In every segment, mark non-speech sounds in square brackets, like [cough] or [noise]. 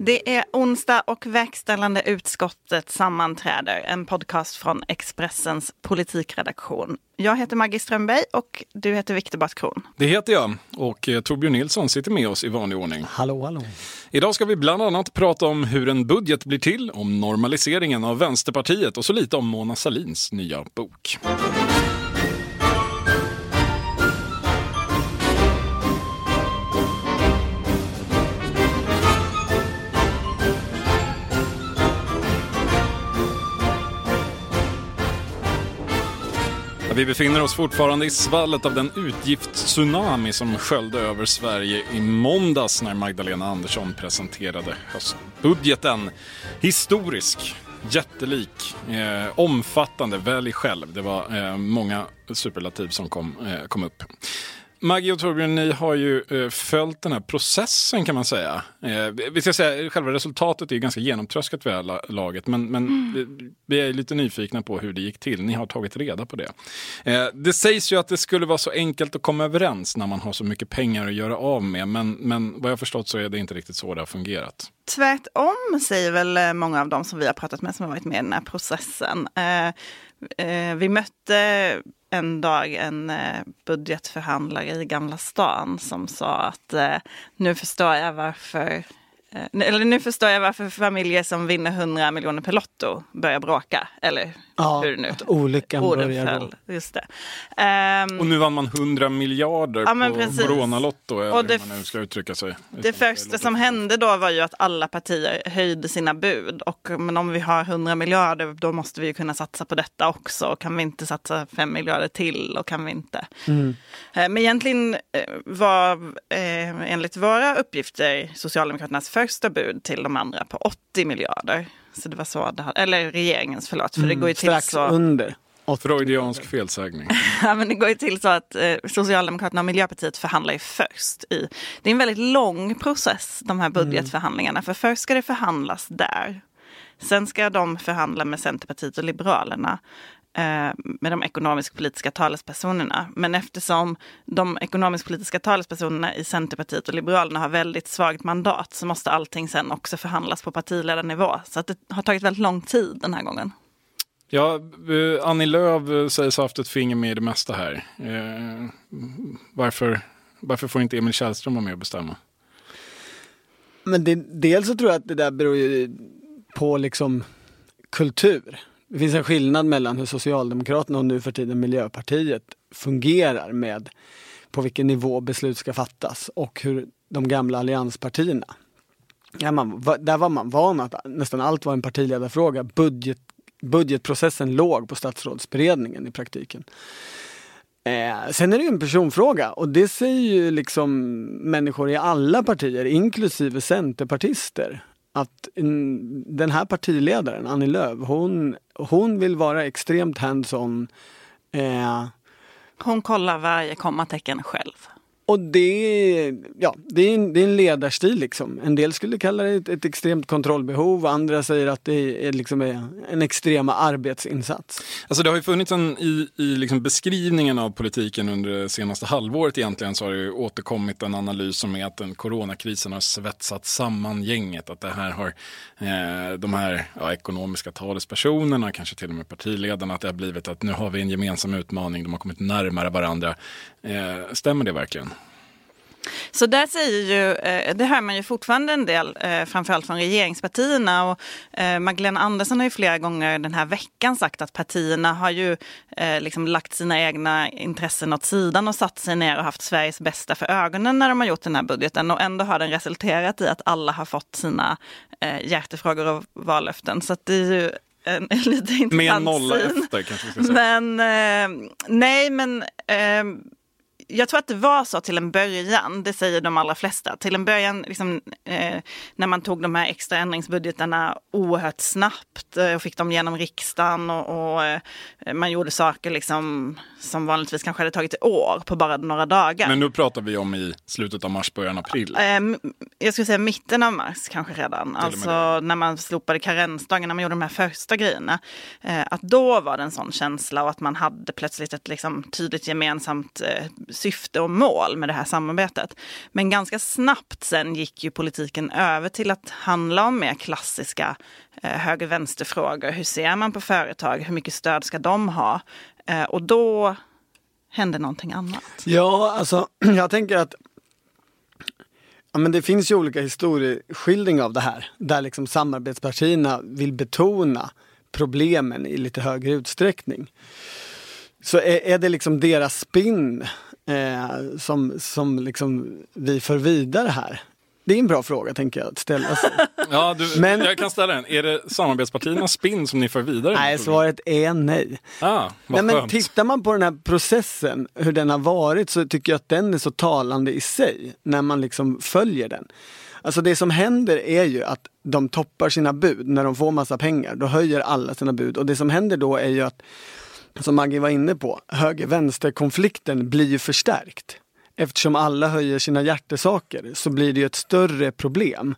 Det är onsdag och verkställande utskottet sammanträder. En podcast från Expressens politikredaktion. Jag heter Maggie Strömberg och du heter Viktor Bartkron. Det heter jag och eh, Torbjörn Nilsson sitter med oss i vanlig ordning. Hallå, hallå. Idag ska vi bland annat prata om hur en budget blir till, om normaliseringen av Vänsterpartiet och så lite om Mona Salins nya bok. Vi befinner oss fortfarande i svallet av den utgiftstsunami som sköljde över Sverige i måndags när Magdalena Andersson presenterade höstbudgeten. Historisk, jättelik, eh, omfattande, välj själv. Det var eh, många superlativ som kom, eh, kom upp. Maggie och Torbjörn, ni har ju eh, följt den här processen kan man säga. Eh, vi ska säga själva resultatet är ganska genomtröskat vid det här laget, men, men mm. vi är lite nyfikna på hur det gick till. Ni har tagit reda på det. Eh, det sägs ju att det skulle vara så enkelt att komma överens när man har så mycket pengar att göra av med, men, men vad jag förstått så är det inte riktigt så det har fungerat. Tvärtom säger väl många av dem som vi har pratat med som har varit med i den här processen. Eh, vi mötte en dag en eh, budgetförhandlare i Gamla stan som sa att eh, nu förstår jag varför eller nu förstår jag varför familjer som vinner 100 miljoner per lotto börjar bråka. Eller ja, hur nu att olyckan börjar föll. då. Just det. Um, och nu vann man 100 miljarder ja, på Coronalotto, eller och det, hur man nu ska uttrycka sig. Det första som hände då var ju att alla partier höjde sina bud. Och, men om vi har 100 miljarder då måste vi ju kunna satsa på detta också. Kan vi inte satsa 5 miljarder till och kan vi inte? Mm. Eh, men egentligen eh, var eh, enligt våra uppgifter Socialdemokraternas första bud till de andra på 80 miljarder. Så det var så, det, eller regeringens förlåt. För mm, det går ju till strax så, under. Freudiansk felsägning. [laughs] ja, men det går ju till så att eh, Socialdemokraterna och Miljöpartiet förhandlar ju först. I, det är en väldigt lång process, de här budgetförhandlingarna. Mm. För först ska det förhandlas där. Sen ska de förhandla med Centerpartiet och Liberalerna. Eh, med de ekonomisk-politiska talespersonerna. Men eftersom de ekonomisk-politiska talespersonerna i Centerpartiet och Liberalerna har väldigt svagt mandat så måste allting sen också förhandlas på partiledarnivå. Så att det har tagit väldigt lång tid den här gången. Ja, eh, Annie Lööf sägs ha haft ett finger med i det mesta här. Eh, varför, varför får inte Emil Källström vara med och bestämma? Men det, dels så tror jag att det där beror ju på liksom kultur. Det finns en skillnad mellan hur Socialdemokraterna och nu för tiden Miljöpartiet fungerar med på vilken nivå beslut ska fattas och hur de gamla allianspartierna Ja, man, där var man van att nästan allt var en partiledarfråga. Budget, budgetprocessen låg på statsrådsberedningen i praktiken. Eh, sen är det ju en personfråga och det säger ju liksom människor i alla partier, inklusive centerpartister att den här partiledaren, Annie Lööf, hon, hon vill vara extremt hands-on. Eh, hon kollar varje kommatecken själv. Och det, ja, det, är en, det är en ledarstil liksom. En del skulle kalla det ett, ett extremt kontrollbehov, andra säger att det är liksom en extrema arbetsinsats. Alltså det har ju funnits en, i, i liksom beskrivningen av politiken under det senaste halvåret egentligen så har det återkommit en analys som är att den coronakrisen har svetsat samman gänget. Att det här har eh, de här ja, ekonomiska talespersonerna, kanske till och med partiledarna, att det har blivit att nu har vi en gemensam utmaning, de har kommit närmare varandra. Eh, stämmer det verkligen? Så där säger ju, eh, det hör man ju fortfarande en del, eh, framförallt från regeringspartierna. Och eh, Magdalena Andersson har ju flera gånger den här veckan sagt att partierna har ju liksom lagt sina egna intressen åt sidan och satt sig ner och haft Sveriges bästa för ögonen när de har gjort den här budgeten. Och ändå har den resulterat i att alla har fått sina hjärtefrågor och vallöften. Så det är ju en, en lite intressant Med en nolla syn. efter kanske vi ska säga. Men nej, men jag tror att det var så till en början, det säger de allra flesta. Till en början, liksom, eh, när man tog de här extra ändringsbudgetarna oerhört snabbt eh, och fick dem genom riksdagen och, och eh, man gjorde saker liksom, som vanligtvis kanske hade tagit år på bara några dagar. Men nu pratar vi om i slutet av mars, början av april. Eh, jag skulle säga mitten av mars kanske redan. Alltså när man slopade karensdagen, när man gjorde de här första grejerna. Eh, att då var det en sån känsla och att man hade plötsligt ett liksom, tydligt gemensamt eh, syfte och mål med det här samarbetet. Men ganska snabbt sen gick ju politiken över till att handla om mer klassiska höger-vänster-frågor. Hur ser man på företag? Hur mycket stöd ska de ha? Eh, och då hände någonting annat. Ja, alltså [clears throat] jag tänker att Ja, men det finns ju olika historieskildringar av det här. Där liksom samarbetspartierna vill betona problemen i lite högre utsträckning. Så är, är det liksom deras spinn eh, som, som liksom vi för vidare här? Det är en bra fråga tänker jag att ställa sig. [laughs] Ja, du, Men- Jag kan ställa den. Är det samarbetspartiernas spinn som ni för vidare? nej, svaret är nej. Ah, vad Nej, men tittar man på den här processen, hur den har varit, så tycker jag att den är så talande i sig, när man liksom följer den. Alltså det som händer är ju att de toppar sina bud när de får massa pengar. Då höjer alla sina bud och det som händer då är ju att, som Maggie var inne på, höger-vänster-konflikten blir ju förstärkt. Eftersom alla höjer sina hjärtesaker så blir det ju ett större problem.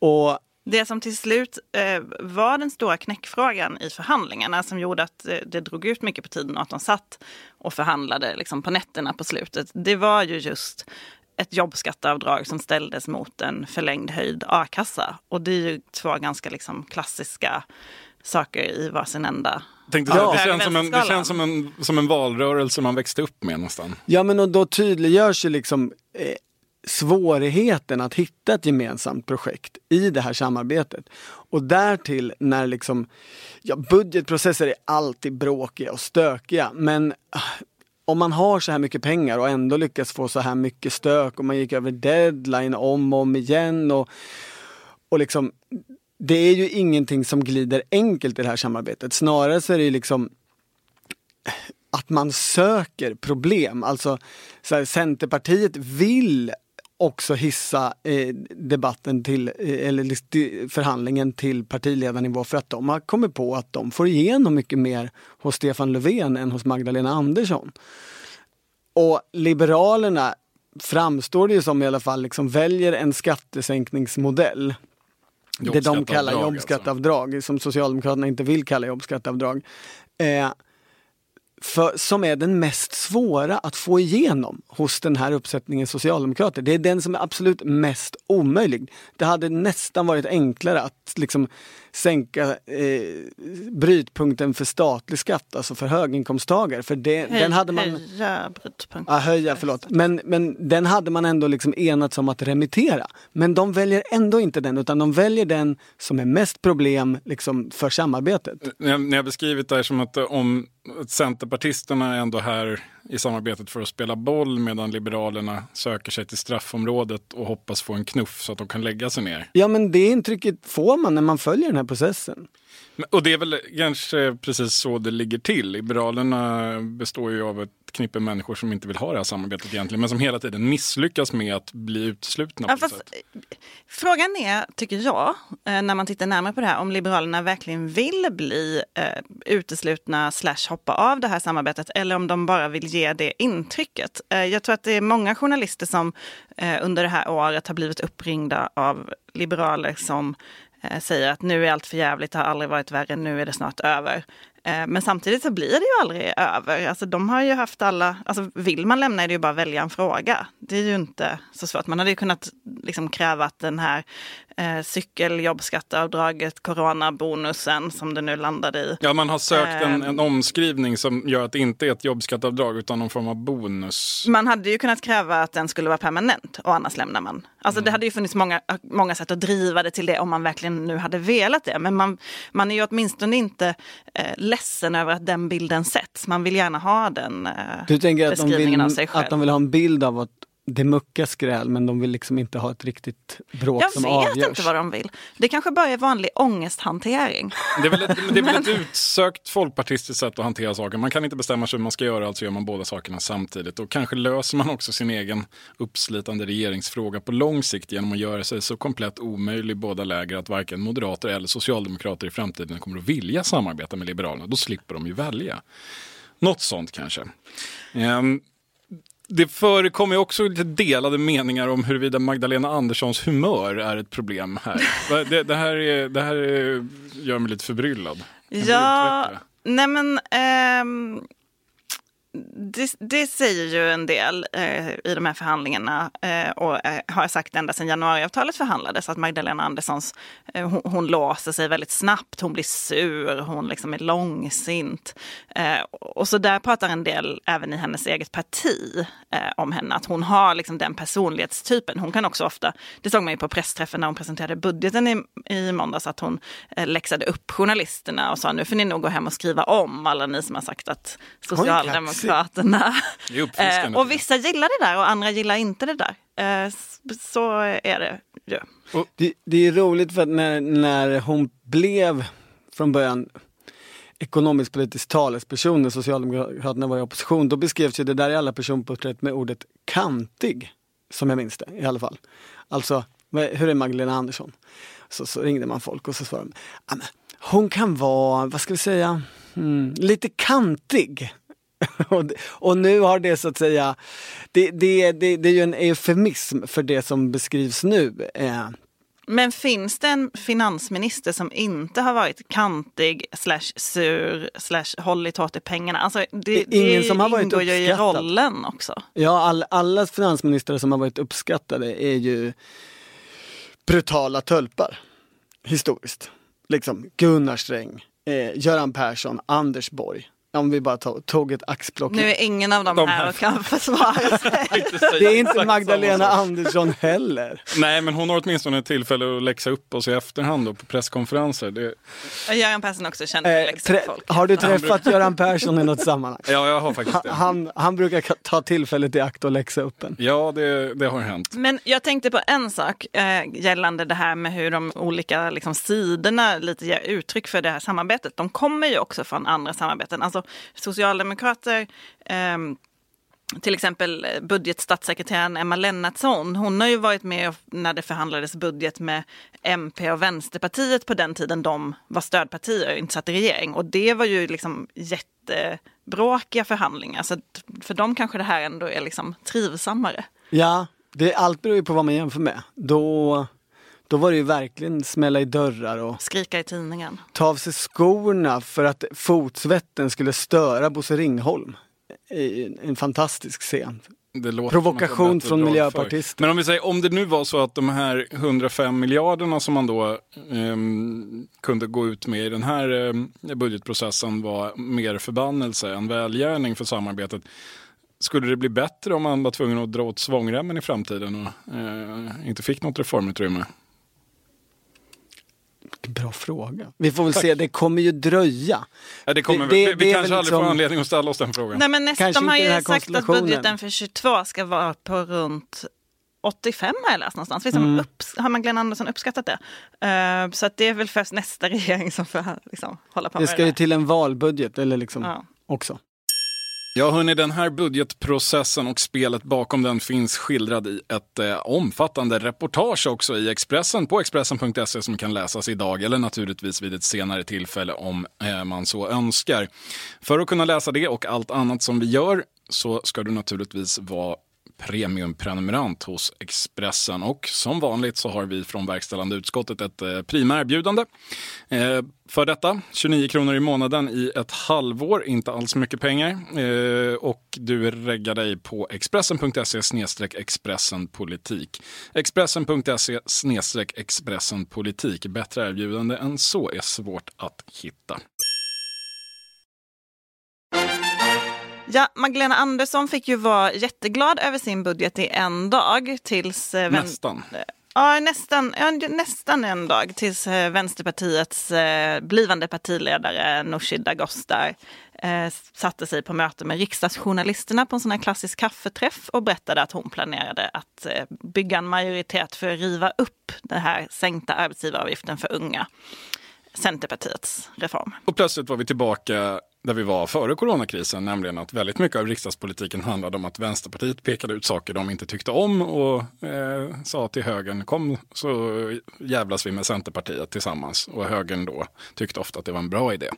Och Det som till slut eh, var den stora knäckfrågan i förhandlingarna som gjorde att eh, det drog ut mycket på tiden och att de satt och förhandlade liksom, på nätterna på slutet. Det var ju just ett jobbskatteavdrag som ställdes mot en förlängd höjd a-kassa. Och det är ju två ganska liksom, klassiska saker i varsin ända. Tänkte, Ja. det, känns som en, det känns som en, som en valrörelse man växte upp med nästan. Ja men och då tydliggörs ju liksom eh, svårigheten att hitta ett gemensamt projekt i det här samarbetet. Och därtill när liksom, ja budgetprocesser är alltid bråkiga och stökiga men ah, om man har så här mycket pengar och ändå lyckas få så här mycket stök och man gick över deadline om och om igen och, och liksom det är ju ingenting som glider enkelt i det här samarbetet. Snarare så är det ju liksom att man söker problem. Alltså så här, Centerpartiet vill också hissa eh, debatten till, eh, eller förhandlingen till partiledarnivå för att de har kommit på att de får igenom mycket mer hos Stefan Löfven än hos Magdalena Andersson. Och Liberalerna framstår det ju som i alla fall liksom väljer en skattesänkningsmodell. Det de kallar Jobbskatteavdrag, jobbskatteavdrag, som Socialdemokraterna inte vill kalla jobbskatteavdrag. Eh, för, som är den mest svåra att få igenom hos den här uppsättningen socialdemokrater. Det är den som är absolut mest omöjlig. Det hade nästan varit enklare att liksom sänka eh, brytpunkten för statlig skatt, alltså för höginkomsttagare. För det, den hade man... Höja brytpunkten. Ja, höja, förlåt. Men, men den hade man ändå liksom enats om att remittera. Men de väljer ändå inte den, utan de väljer den som är mest problem liksom, för samarbetet. När jag, när jag beskrivit det här som att eh, om att Centerpartisterna är ändå här i samarbetet för att spela boll medan Liberalerna söker sig till straffområdet och hoppas få en knuff så att de kan lägga sig ner. Ja, men det intrycket får man när man följer den här processen. Och det är väl kanske precis så det ligger till. Liberalerna består ju av ett knippe människor som inte vill ha det här samarbetet egentligen, men som hela tiden misslyckas med att bli uteslutna. Ja, frågan är, tycker jag, eh, när man tittar närmare på det här, om Liberalerna verkligen vill bli eh, uteslutna slash hoppa av det här samarbetet eller om de bara vill ge det intrycket. Eh, jag tror att det är många journalister som eh, under det här året har blivit uppringda av liberaler som eh, säger att nu är allt för jävligt, det har aldrig varit värre, nu är det snart över. Men samtidigt så blir det ju aldrig över. Alltså de har ju haft alla, alltså vill man lämna är det ju bara att välja en fråga. Det är ju inte så svårt. Man hade ju kunnat liksom kräva att den här eh, cykeljobbskatteavdraget, coronabonusen som det nu landade i. Ja, man har sökt en, Ehm. en omskrivning som gör att det inte är ett jobbskatteavdrag utan någon form av bonus. Man hade ju kunnat kräva att den skulle vara permanent och annars lämnar man. Alltså det hade ju funnits många, många sätt att driva det till det om man verkligen nu hade velat det. Men man, man är ju åtminstone inte eh, ledsen över att den bilden sätts. Man vill gärna ha den eh, Du tänker att de, beskrivningen vill, av sig själv. att de vill ha en bild av att det muckas skräl men de vill liksom inte ha ett riktigt bråk Jag som vet avgörs. inte vad de vill. Det kanske bara är vanlig ångesthantering. Det är väl ett, det är väl ett [laughs] utsökt folkpartistiskt sätt att hantera saker. Man kan inte bestämma sig hur man ska göra, alltså gör man båda sakerna samtidigt. Och kanske löser man också sin egen uppslitande regeringsfråga på lång sikt genom att göra sig så komplett omöjlig i båda läger att varken moderater eller socialdemokrater i framtiden kommer att vilja samarbeta med Liberalerna. Då slipper de ju välja. Något sånt kanske. Ehm, det förekommer också lite delade meningar om huruvida Magdalena Anderssons humör är ett problem här. Det, det här, är, det här är, gör mig lite förbryllad. Kan Ja, nej men... ehm, det, det säger ju en del eh, i de här förhandlingarna eh, och eh, har sagt ända sedan januariavtalet förhandlades att Magdalena Anderssons, eh, hon, hon låser sig väldigt snabbt, hon blir sur, hon liksom är långsint. Eh, och så där pratar en del även i hennes eget parti eh, om henne, att hon har liksom den personlighetstypen. Hon kan också ofta, det såg man ju på pressträffen när hon presenterade budgeten i, i måndags, att hon eh, läxade upp journalisterna och sa nu får ni nog gå hem och skriva om alla ni som har sagt att Socialdemokraterna... Uppfriskande. Eh, och vissa gillar det där och andra gillar inte det där. Eh, så är det ju. Det, det är roligt för att när, när hon blev från början ekonomisk politisk talesperson när Socialdemokraterna var i opposition, då beskrevs ju det där i alla personporträtt med ordet kantig. Som jag minns det i alla fall. Alltså, hur är Magdalena Andersson? Så, så ringde man folk och så svarade de, "Ja, hon kan vara, vad ska vi säga, mm, lite kantig. [laughs] och, och nu har det så att säga, det, det, det, det är ju en eufemism för det som beskrivs nu. Eh, Men finns det en finansminister som inte har varit kantig, slash sur, slash hållit hårt i pengarna? Alltså, det, Det ingen det som har varit ingår ju i rollen också. Ja, all, alla finansministrar som har varit uppskattade är ju brutala tölpar. Historiskt. Liksom Gunnar Sträng, eh, Göran Persson, Anders Borg. Om vi bara tog, tog ett axplock. Nu är ingen av dem De här här- och kan [laughs] försvara sig. Det är inte Magdalena. Andersson heller. [laughs] Nej, men hon har åtminstone ett tillfälle att läxa upp oss i efterhand då, på presskonferenser. Det, Göran Persson också känd för Eh, läxa trä- folk. har du träffat Göran Persson i något sammanhang? [laughs] ja, jag har faktiskt Han, det. han, han brukar ka- ta tillfället i akt och läxa upp en. Ja, det, det har hänt. Men jag tänkte på en sak eh, gällande det här med hur de olika liksom, sidorna lite ger uttryck för det här samarbetet. De kommer ju också från andra samarbeten. Alltså socialdemokrater eh, till exempel eh, budgetstatssekreteraren Emma Lennartsson, hon har ju varit med när det förhandlades budget med MP och Vänsterpartiet på den tiden de var stödpartier och inte satt i regering. Och det var ju liksom jättebråkiga förhandlingar. Så för dem kanske det här ändå är liksom trivsammare. Ja, det, allt beror ju på vad man jämför med. Då, då var det ju verkligen smälla i dörrar och Skrika i tidningen. ta av sig skorna för att fotsvetten skulle störa Bosse Ringholm. I en fantastisk scen. Det låter Provokation från miljöpartister. Men om vi säger, om det nu var så att de här 105 miljarderna som man då ehm, kunde gå ut med i den här ehm, budgetprocessen var mer förbannelse än välgärning för samarbetet. Skulle det bli bättre om man var tvungen att dra åt svångremmen i framtiden och eh, inte fick något reformutrymme? Bra fråga. Vi får väl se, det kommer ju dröja. Ja, det kommer, Det- det- vi vi det kanske aldrig får liksom- anledning att ställa oss den frågan. Nej, men näst, Kanske de har ju sagt att budgeten för 22 ska vara på runt 85 har jag läst någonstans. Visst, Mm. har upps- har Magdalena Andersson uppskattat det? Eh, så att det är väl först nästa [laughs] regering som får liksom, hålla på Det med ska det ju där. till en valbudget eller liksom Ja. också. Ja, hörni, den här budgetprocessen och spelet bakom den finns skildrad i ett eh, omfattande reportage också i Expressen på Expressen.se som kan läsas idag eller naturligtvis vid ett senare tillfälle om eh, man så önskar. För att kunna läsa det och allt annat som vi gör så ska du naturligtvis vara premiumprenumerant hos Expressen. Och som vanligt så har vi från verkställande utskottet ett eh, prima erbjudande. Eh, för detta, 29 kronor i månaden i ett halvår, inte alls mycket pengar. Eh, och du reggar dig på expressen.se expressenpolitik. Expressen.se expressenpolitik. Bättre erbjudande än så är svårt att hitta. Ja, Magdalena Andersson fick ju vara jätteglad över sin budget i en dag tills... eh, Nästan. Ja, nästan, ja, nästan en dag tills eh, Vänsterpartiets eh, blivande partiledare Nooshi Dadgostar eh, satte sig på möte med riksdagsjournalisterna på en sån här klassisk kaffeträff och berättade att hon planerade att eh, bygga en majoritet för att riva upp den här sänkta arbetsgivaravgiften för unga. Centerpartiets reform. Och plötsligt var vi tillbaka där vi var före coronakrisen, nämligen att väldigt mycket av riksdagspolitiken handlade om att Vänsterpartiet pekade ut saker de inte tyckte om och eh, sa till högern kom så jävlas vi med Centerpartiet tillsammans. Och högern då tyckte ofta att det var en bra idé.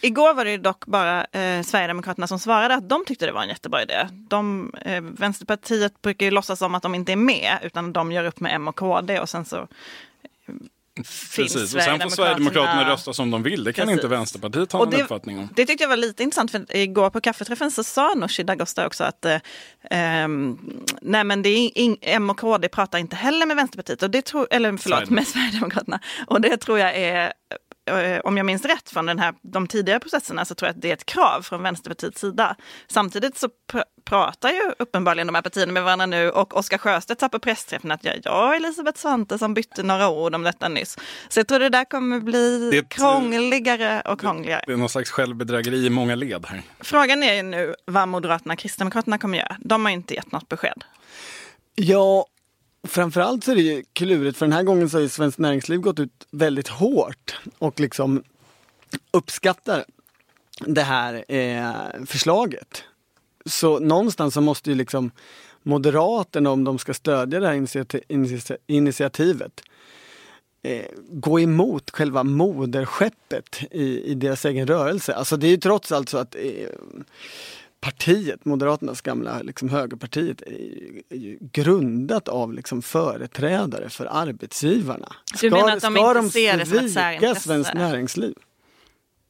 Igår var det dock bara eh, Sverigedemokraterna som svarade att de tyckte det var en jättebra idé. De, eh, Vänsterpartiet brukar ju låtsas som att de inte är med utan de gör upp med M och KD och sen så eh, Precis, och sen får Sverigedemokraterna rösta som de vill. Det kan Precis. inte Vänsterpartiet ha och någon det, uppfattning om. Det tyckte jag var lite intressant, för igår på kaffeträffen så sa Nooshi Dadgostar också att eh, nej men det är in, M och KD pratar inte heller med Vänsterpartiet, och det tror, eller förlåt, med Sverigedemokraterna. Och det tror jag är om jag minns rätt från den här, de tidigare processerna så tror jag att det är ett krav från Vänsterpartiets sida. Samtidigt så pr pratar ju uppenbarligen de här partierna med varandra nu och Oskar Sjöstedt sa på pressträffen att jag, jag och Elisabeth Svantesson bytte några ord om detta nyss. Så jag tror det där kommer bli det, krångligare och krångligare. Det är någon slags självbedrägeri i många led här. Frågan är ju nu vad Moderaterna och Kristdemokraterna kommer göra. De har inte gett något besked. Ja, Framförallt så är det ju klurigt för den här gången så har ju Svenskt Näringsliv gått ut väldigt hårt och liksom uppskattar det här eh, förslaget. Så någonstans så måste ju liksom Moderaterna, om de ska stödja det här initiativ, initiativet, eh, gå emot själva moderskeppet i, i deras egen rörelse. Alltså det är ju trots allt så att eh, partiet, Moderaternas gamla liksom, högerpartiet, är ju, är ju grundat av liksom, företrädare för arbetsgivarna. Du ska, menar att de ska inte ser det som ett särintresse? Svenskt Näringsliv?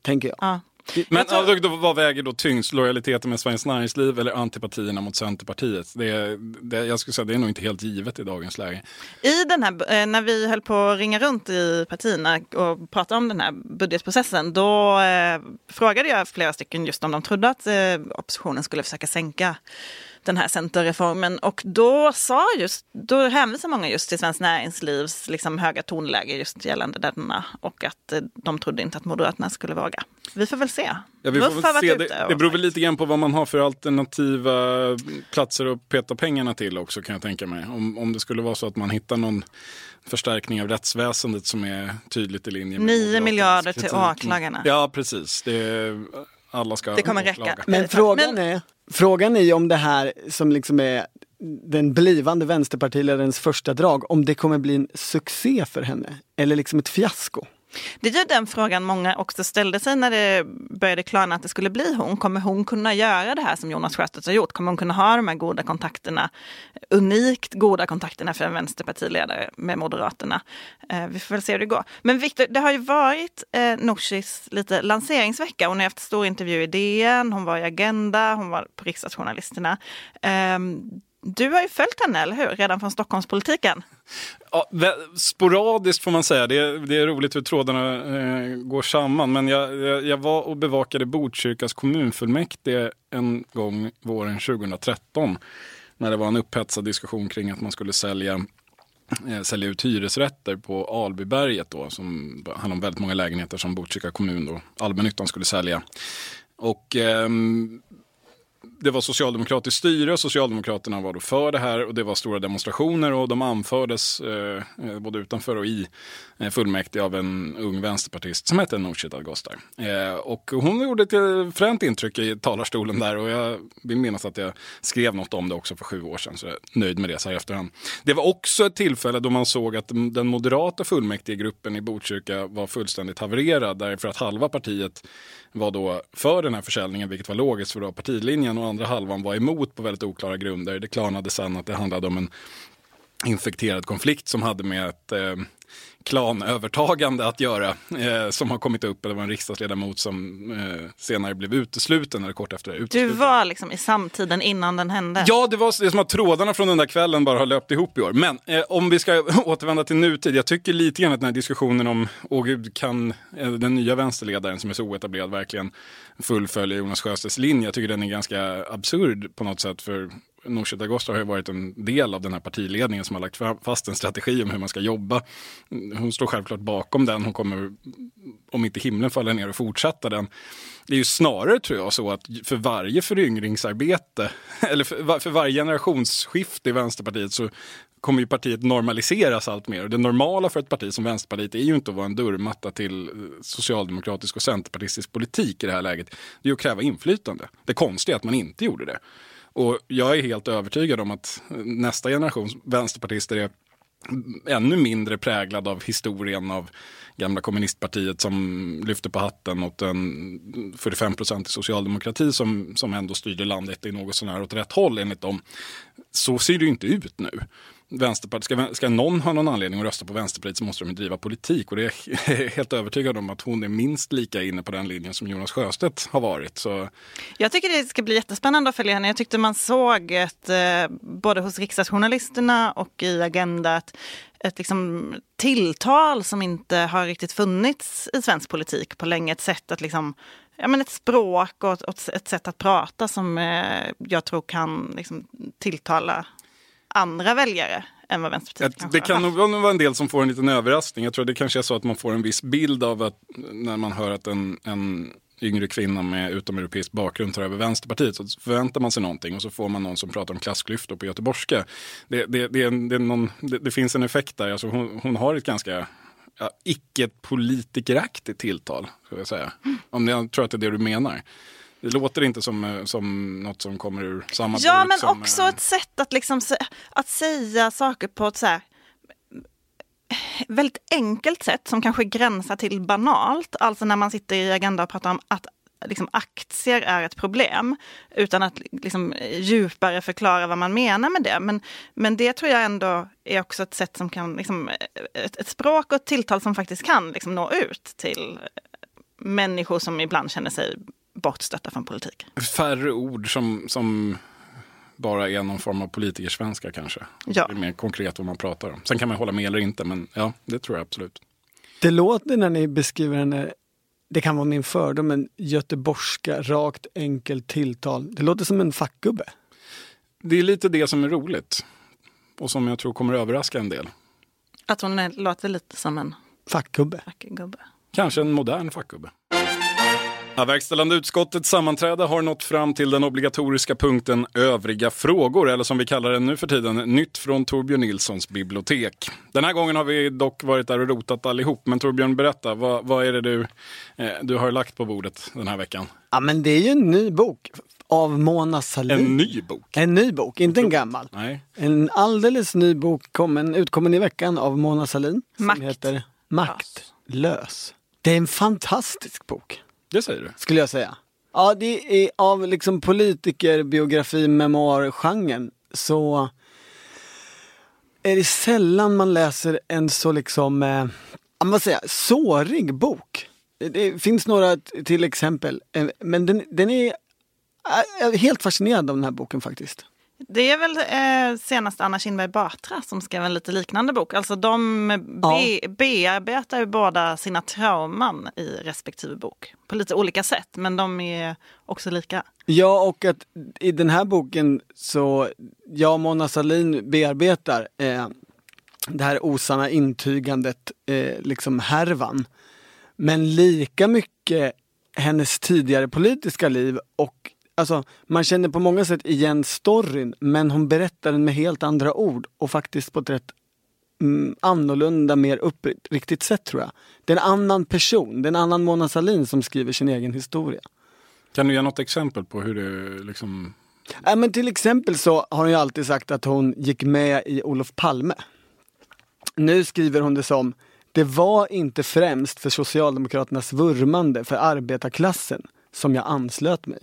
Tänker jag. Ja. Men tror... alltså, vad väger då tyngst? Lojaliteten med Svenskt Näringsliv eller antipatierna mot Centerpartiet? Det, det, jag skulle säga det är nog inte helt givet i dagens läge. I den här, eh, när vi höll på att ringa runt i partierna och prata om den här budgetprocessen, då eh, frågade jag flera stycken just om de trodde att eh, oppositionen skulle försöka sänka den här centerreformen. Och då sa just, då hänvisar många just till Svenskt Näringslivs liksom höga tonläge just gällande denna och att eh, de trodde inte att Moderaterna skulle våga. Vi får väl se. Ja, vi får väl se. Det, det beror väl lite grann på vad man har för alternativa platser att peta pengarna till också kan jag tänka mig. Om, om det skulle vara så att man hittar någon förstärkning av rättsväsendet som är tydligt i linje med 9 miljarder till åklagarna. Ja, precis. Det, alla ska det kommer räcka. Men frågan är Frågan är ju om det här som liksom är den blivande vänsterpartiledarens första drag, om det kommer bli en succé för henne eller liksom ett fiasko. Det är ju den frågan många också ställde sig när det började klarna att det skulle bli hon. Kommer hon kunna göra det här som Jonas Sjöstedt har gjort? Kommer hon kunna ha de här goda kontakterna, unikt goda kontakterna för en vänsterpartiledare med Moderaterna? Eh, vi får väl se hur det går. Men Viktor, det har ju varit eh, Nooshis lite lanseringsvecka. Hon har haft stor intervju i DN, hon var i Agenda, hon var på Riksdagsjournalisterna. Eh, du har ju följt henne, eller hur? Redan från Stockholmspolitiken. Ja, sporadiskt får man säga. Det är, det är roligt hur trådarna eh, går samman. Men jag, jag, jag, var och bevakade Botkyrkas kommunfullmäktige en gång våren 2013. När det var en upphetsad diskussion kring att man skulle sälja eh, sälja ut hyresrätter på Albyberget då, som handlar om väldigt många lägenheter som Botkyrka kommun då, allmännyttan skulle sälja. Och eh, det var socialdemokratiskt styre, Socialdemokraterna var då för det här och det var stora demonstrationer och de anfördes eh, eh, både utanför och i eh, fullmäktige av en ung vänsterpartist som hette Nooshi Dadgostar. Eh, och hon gjorde ett eh, fränt intryck i talarstolen där och jag vill minnas att jag skrev något om det också för sju år sedan så jag är nöjd med det så här efterhand. Det var också ett tillfälle då man såg att den moderata fullmäktigegruppen i Botkyrka var fullständigt havererad därför att halva partiet var då för den här försäljningen, vilket var logiskt för då partilinjen och andra halvan var emot på väldigt oklara grunder. Det klarnade sen att det handlade om en infekterad konflikt som hade med ett eh, klanövertagande att göra eh, som har kommit upp. Det var en riksdagsledamot som eh, senare blev utesluten eller kort efter det. Du var liksom i samtiden innan den hände? Ja, det var det som att trådarna från den där kvällen bara har löpt ihop i år. Men eh, om vi ska [laughs] återvända till nutid. Jag tycker lite grann att den här diskussionen om, åh gud, kan eh, den nya vänsterledaren som är så oetablerad verkligen fullfölja Jonas Sjöstedts linje? Jag tycker den är ganska absurd på något sätt. för Nooshi Dadgostar har ju varit en del av den här partiledningen som har lagt fast en strategi om hur man ska jobba. Hon står självklart bakom den. Hon kommer, om inte himlen faller ner, och fortsätta den. Det är ju snarare tror jag så att för varje föryngringsarbete eller för, för varje generationsskifte i Vänsterpartiet så kommer ju partiet normaliseras allt mer. Och det normala för ett parti som Vänsterpartiet är ju inte att vara en dörrmatta till eh, socialdemokratisk och centerpartistisk politik i det här läget. Det är ju att kräva inflytande. Det konstiga är att man inte gjorde det. Och jag är helt övertygad om att eh, nästa generation vänsterpartister är ännu mindre präglad av historien av gamla kommunistpartiet som lyfte på hatten åt en 45 procent i socialdemokrati som, som ändå styrde landet i något sånär åt rätt håll enligt dem. Så ser det ju inte ut nu. Vänsterpartiet, ska, ska någon ha någon anledning att rösta på Vänsterpartiet så måste de driva politik och det är jag [laughs] helt övertygad om att hon är minst lika inne på den linjen som Jonas Sjöstedt har varit. Så... Jag tycker det ska bli jättespännande att följa henne. Jag tyckte man såg ett, eh, både hos riksdagsjournalisterna och i Agenda ett, ett liksom tilltal som inte har riktigt funnits i svensk politik på länge. Ett sätt att liksom ja, men ett språk och ett, ett sätt att prata som eh, jag tror kan liksom, tilltala andra väljare än vad Vänsterpartiet kanske Det kan nog vara en del som får en liten överraskning. Jag tror det kanske är så att man får en viss bild av att när man hör att en, en yngre kvinna med utomeuropeisk bakgrund tar över Vänsterpartiet så förväntar man sig någonting och så får man någon som pratar om klassklyftor på göteborgska. Det, det, det, det, någon, finns en effekt där. Alltså hon, hon har ett ganska ja, icke-politikeraktigt tilltal. Ska jag säga. Om jag tror att det är det du menar. Det låter inte som, eh, som något som kommer ur samma Ja, men som, också ett sätt att, liksom, att säga saker på ett så här, väldigt enkelt sätt som kanske gränsar till banalt. Alltså när man sitter i Agenda och pratar om att liksom, aktier är ett problem. Utan att liksom, djupare förklara vad man menar med det. Men, men det tror jag ändå är också ett sätt som kan, liksom, ett, ett språk och ett tilltal som faktiskt kan liksom, nå ut till människor som ibland känner sig bortstötta från politik. Färre ord som, som bara är någon form av politikersvenska kanske. Ja. Det är mer konkret vad man pratar om. Sen kan man hålla med eller inte, men ja, det tror jag absolut. Det låter när ni beskriver henne, det kan vara min fördom, men göteborgska, rakt, enkelt tilltal. Det låter som en fackgubbe. Det är lite det som är roligt. Och som jag tror kommer överraska en del. Att hon är, låter lite som en fackgubbe. fackgubbe. Kanske en modern fackgubbe. Ja, verkställande utskottets sammanträde har nått fram till den obligatoriska punkten övriga frågor, eller som vi kallar den nu för tiden, nytt från Torbjörn Nilssons bibliotek. Den här gången har vi dock varit där och rotat allihop, men Torbjörn berätta, vad, vad är det du, eh, du har lagt på bordet den här veckan? Ja men det är ju en ny bok av Mona Sahlin. En ny bok? En ny bok, inte en gammal. Nej. En alldeles ny bok kom, en, utkommen i veckan av Mona Sahlin. Makt. Som heter Maktlös. Det är en fantastisk bok. Det säger du? Skulle jag säga. Ja, det är av liksom politiker, biografi, memoargenren så är det sällan man läser en så liksom, eh, vad säger, sårig bok. Det finns några till exempel, eh, men den, den är, eh, är helt fascinerad av den här boken faktiskt. Det är väl eh, senast Anna Kinberg Batra som skrev en lite liknande bok. Alltså de be ja. bearbetar ju båda sina trauman i respektive bok. På lite olika sätt, men de är också lika. Ja, och att i den här boken så, ja, Mona Sahlin bearbetar eh, det här osanna intygandet, eh, liksom härvan. Men lika mycket hennes tidigare politiska liv och alltså, man känner på många sätt igen storyn men hon berättar den med helt andra ord och faktiskt på ett rätt mm, annorlunda, mer uppriktigt sätt tror jag. Det är en annan person, det är en annan Mona Sahlin som skriver sin egen historia. Kan du ge något exempel på hur det liksom Ja, men till exempel så har hon ju alltid sagt att hon gick med i Olof Palme. Nu skriver hon det som Det var inte främst för Socialdemokraternas vurmande för arbetarklassen som jag anslöt mig.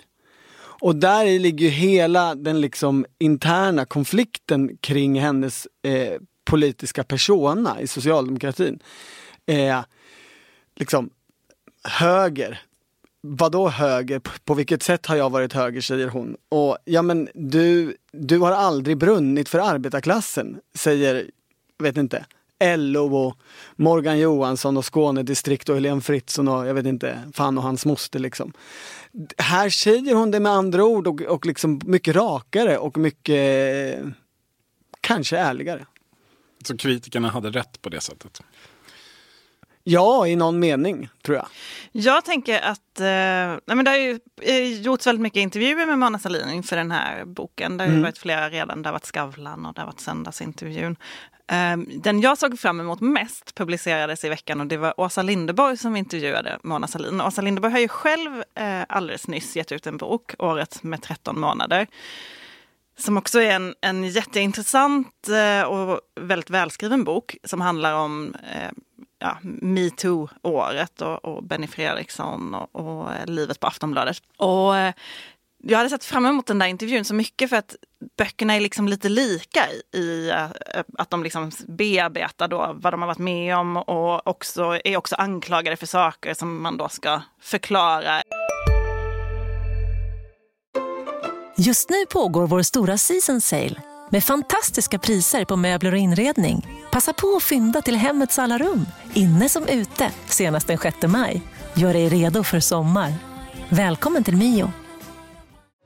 Och där ligger ju hela den liksom interna konflikten kring hennes eh, politiska persona i socialdemokratin. Eh, liksom höger. Vadå höger? På vilket sätt har jag varit höger säger hon. Och ja men du, du har aldrig brunnit för arbetarklassen säger, vet inte, LO och Morgan Johansson och Skånedistrikt och Helene Fritzon och jag vet inte, fan och hans moster liksom. Här säger hon det med andra ord och, och liksom mycket rakare och mycket kanske ärligare. Så kritikerna hade rätt på det sättet? Ja, i någon mening tror jag. Jag tänker att eh, nej men det har ju eh, gjorts väldigt mycket intervjuer med Mona Sahlin inför den här boken. Det har Mm. varit flera redan. Det har varit Skavlan och det har varit Söndagsintervjun. Ehm, den jag såg fram emot mest publicerades i veckan och det var Åsa Linderborg som intervjuade Mona Sahlin. Åsa Linderborg har ju själv eh, alldeles nyss gett ut en bok, Året med 13 månader. Som också är en, en jätteintressant eh, och väldigt välskriven bok som handlar om eh, ja, metoo-året och, och Benny Fredriksson och, och livet på Aftonbladet. Och jag hade sett fram emot den där intervjun så mycket för att böckerna är liksom lite lika i, i eh, eh, att de liksom bearbetar då vad de har varit med om och också, är också anklagade för saker som man då ska förklara. Just nu pågår vår stora season sale med fantastiska priser på möbler och inredning. Passa på att fynda till hemmets alla rum, inne som ute, senast den 6 maj. Gör dig redo för sommar. Välkommen till Mio.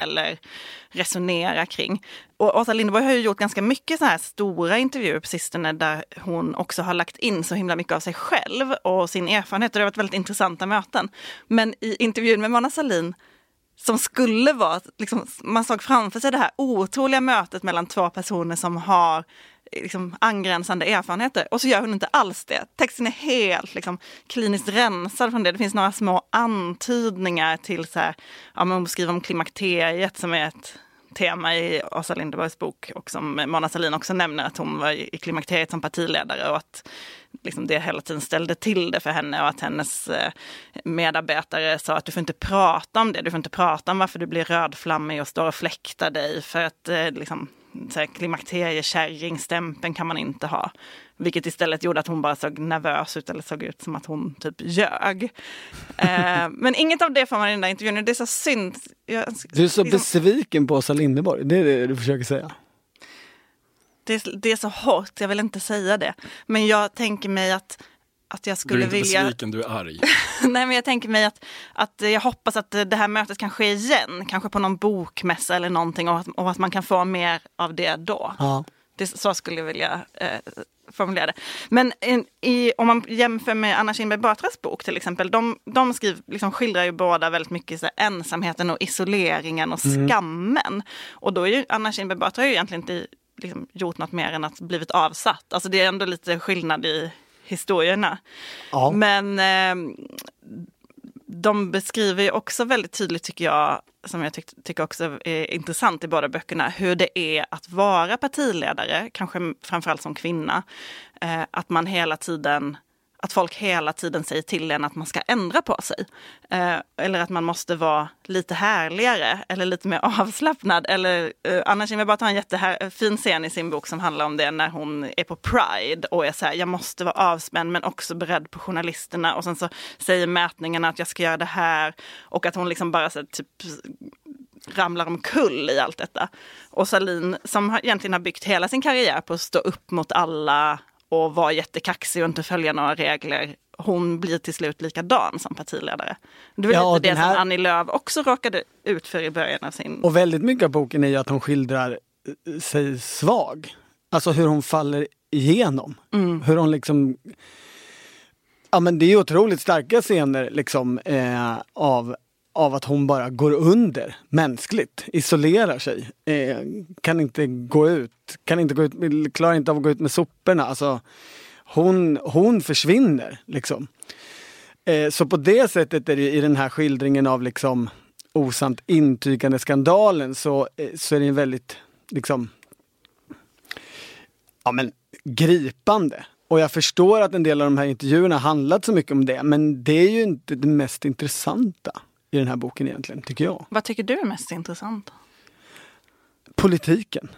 eller resonera kring. Och Åsa Linderborg har ju gjort ganska mycket så här stora intervjuer på sistone där hon också har lagt in så himla mycket av sig själv och sin erfarenhet. Och det har varit väldigt intressanta möten. Men i intervjun med Mona Sahlin som skulle vara, liksom, man såg framför sig det här otroliga mötet mellan två personer som har liksom, angränsande erfarenheter. Och så gör hon inte alls det. Texten är helt liksom, kliniskt rensad från det. Det finns några små antydningar till så här, ja, men hon beskriver om klimakteriet som är ett tema i Åsa Linderborgs bok och som Mona Sahlin också nämner att hon var i klimakteriet som partiledare och att liksom det hela tiden ställde till det för henne och att hennes eh, medarbetare sa att du får inte prata om det, du får inte prata om varför du blir rödflammig och står och fläktar dig för att eh, liksom, så här, klimakteriekärringstämpeln kan man inte ha. Vilket istället gjorde att hon bara såg nervös ut eller såg ut som att hon typ ljög. [laughs] Eh, men inget av det får man i den där intervjun det är så synd. Jag, Du är så liksom- besviken på Åsa Linderborg, det är det du försöker säga. det, är- det är så hårt, jag vill inte säga det. Men jag tänker mig att, att jag Du är skulle inte vilja... besviken, du är arg. [laughs] Nej, men jag tänker mig att, att jag hoppas att det här mötet kan ske igen. Kanske på någon bokmässa eller någonting och att, och att man kan få mer av det då. Ja. Det, så skulle jag vilja eh, formulera det. Men i, i, om man jämför med Anna Kinberg Batras bok till exempel. De, de skriv, liksom skildrar ju båda väldigt mycket så här, ensamheten och isoleringen och skammen. Och då är ju Anna Kinberg Batra ju egentligen inte liksom, gjort något mer än att blivit avsatt. Alltså det är ändå lite skillnad i historierna. Ja. Men eh, de beskriver ju också väldigt tydligt tycker jag, som jag tyck, tycker också är intressant i båda böckerna, hur det är att vara partiledare, kanske framförallt som kvinna. Eh, att man hela tiden att folk hela tiden säger till en att man ska ändra på sig. Eh, eller att man måste vara lite härligare eller lite mer [laughs] avslappnad. Eller eh, Anna Kinberg bara tar en jättefin eh, scen i sin bok som handlar om det när hon är på Pride och är så här, jag måste vara avspänd men också beredd på journalisterna. Och sen så säger mätningarna att jag ska göra det här. Och att hon liksom bara så här, typ ramlar omkull i allt detta. Och Salin som egentligen har byggt hela sin karriär på att stå upp mot alla och vara jättekaxig och inte följa några regler. Hon blir till slut likadan som partiledare. Det var Ja, lite det här- som Annie Lööf också råkade ut för i början av sin... Och väldigt mycket av boken är ju att hon skildrar eh, sig svag. Alltså hur hon faller igenom. Hur hon liksom... Ja men det är otroligt starka scener liksom eh, av, av att hon bara går under mänskligt, isolerar sig, eh, kan inte gå ut, kan inte gå ut, klarar inte av att gå ut med soporna. Alltså, hon, hon försvinner liksom. Eh, så på det sättet är det i den här skildringen av liksom osant intygande skandalen så, eh, så är det en väldigt liksom ja men gripande. Och jag förstår att en del av de här intervjuerna handlat så mycket om det men det är ju inte det mest intressanta i den här boken egentligen, tycker jag. Vad tycker du är mest intressant? Politiken.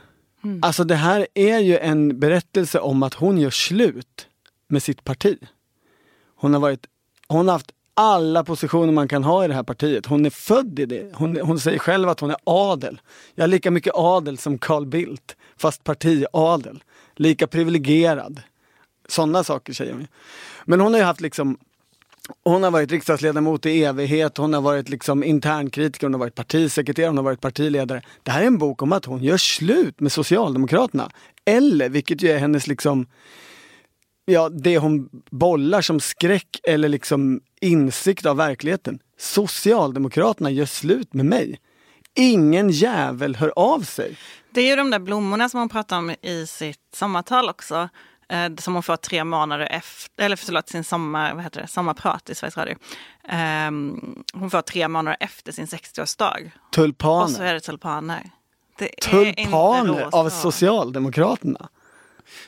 Alltså det här är ju en berättelse om att hon gör slut med sitt parti. Hon har, varit, hon har haft alla positioner man kan ha i det här partiet. Hon är född i det. Hon, hon säger själv att hon är adel. Jag är lika mycket adel som Carl Bildt, fast partiadel. Lika privilegierad. Sådana saker säger hon. Men hon har ju haft liksom hon har varit riksdagsledamot i evighet, hon har varit liksom internkritiker, hon har varit partisekreterare, hon har varit partiledare. Det här är en bok om att hon gör slut med Socialdemokraterna. Eller, vilket ju är hennes liksom ja, det hon bollar som skräck eller liksom insikt av verkligheten. Socialdemokraterna gör slut med mig. Ingen jävel hör av sig. Det är ju de där blommorna som hon pratar om i sitt sommartal också. Eh, som hon får tre månader efter, eller förlåt, sin sommar, vad heter det, sommarprat i Sveriges Radio. Eh, hon får tre månader efter sin 60-årsdag. Tulpaner. Och så är det tulpaner. Det tulpaner av Socialdemokraterna.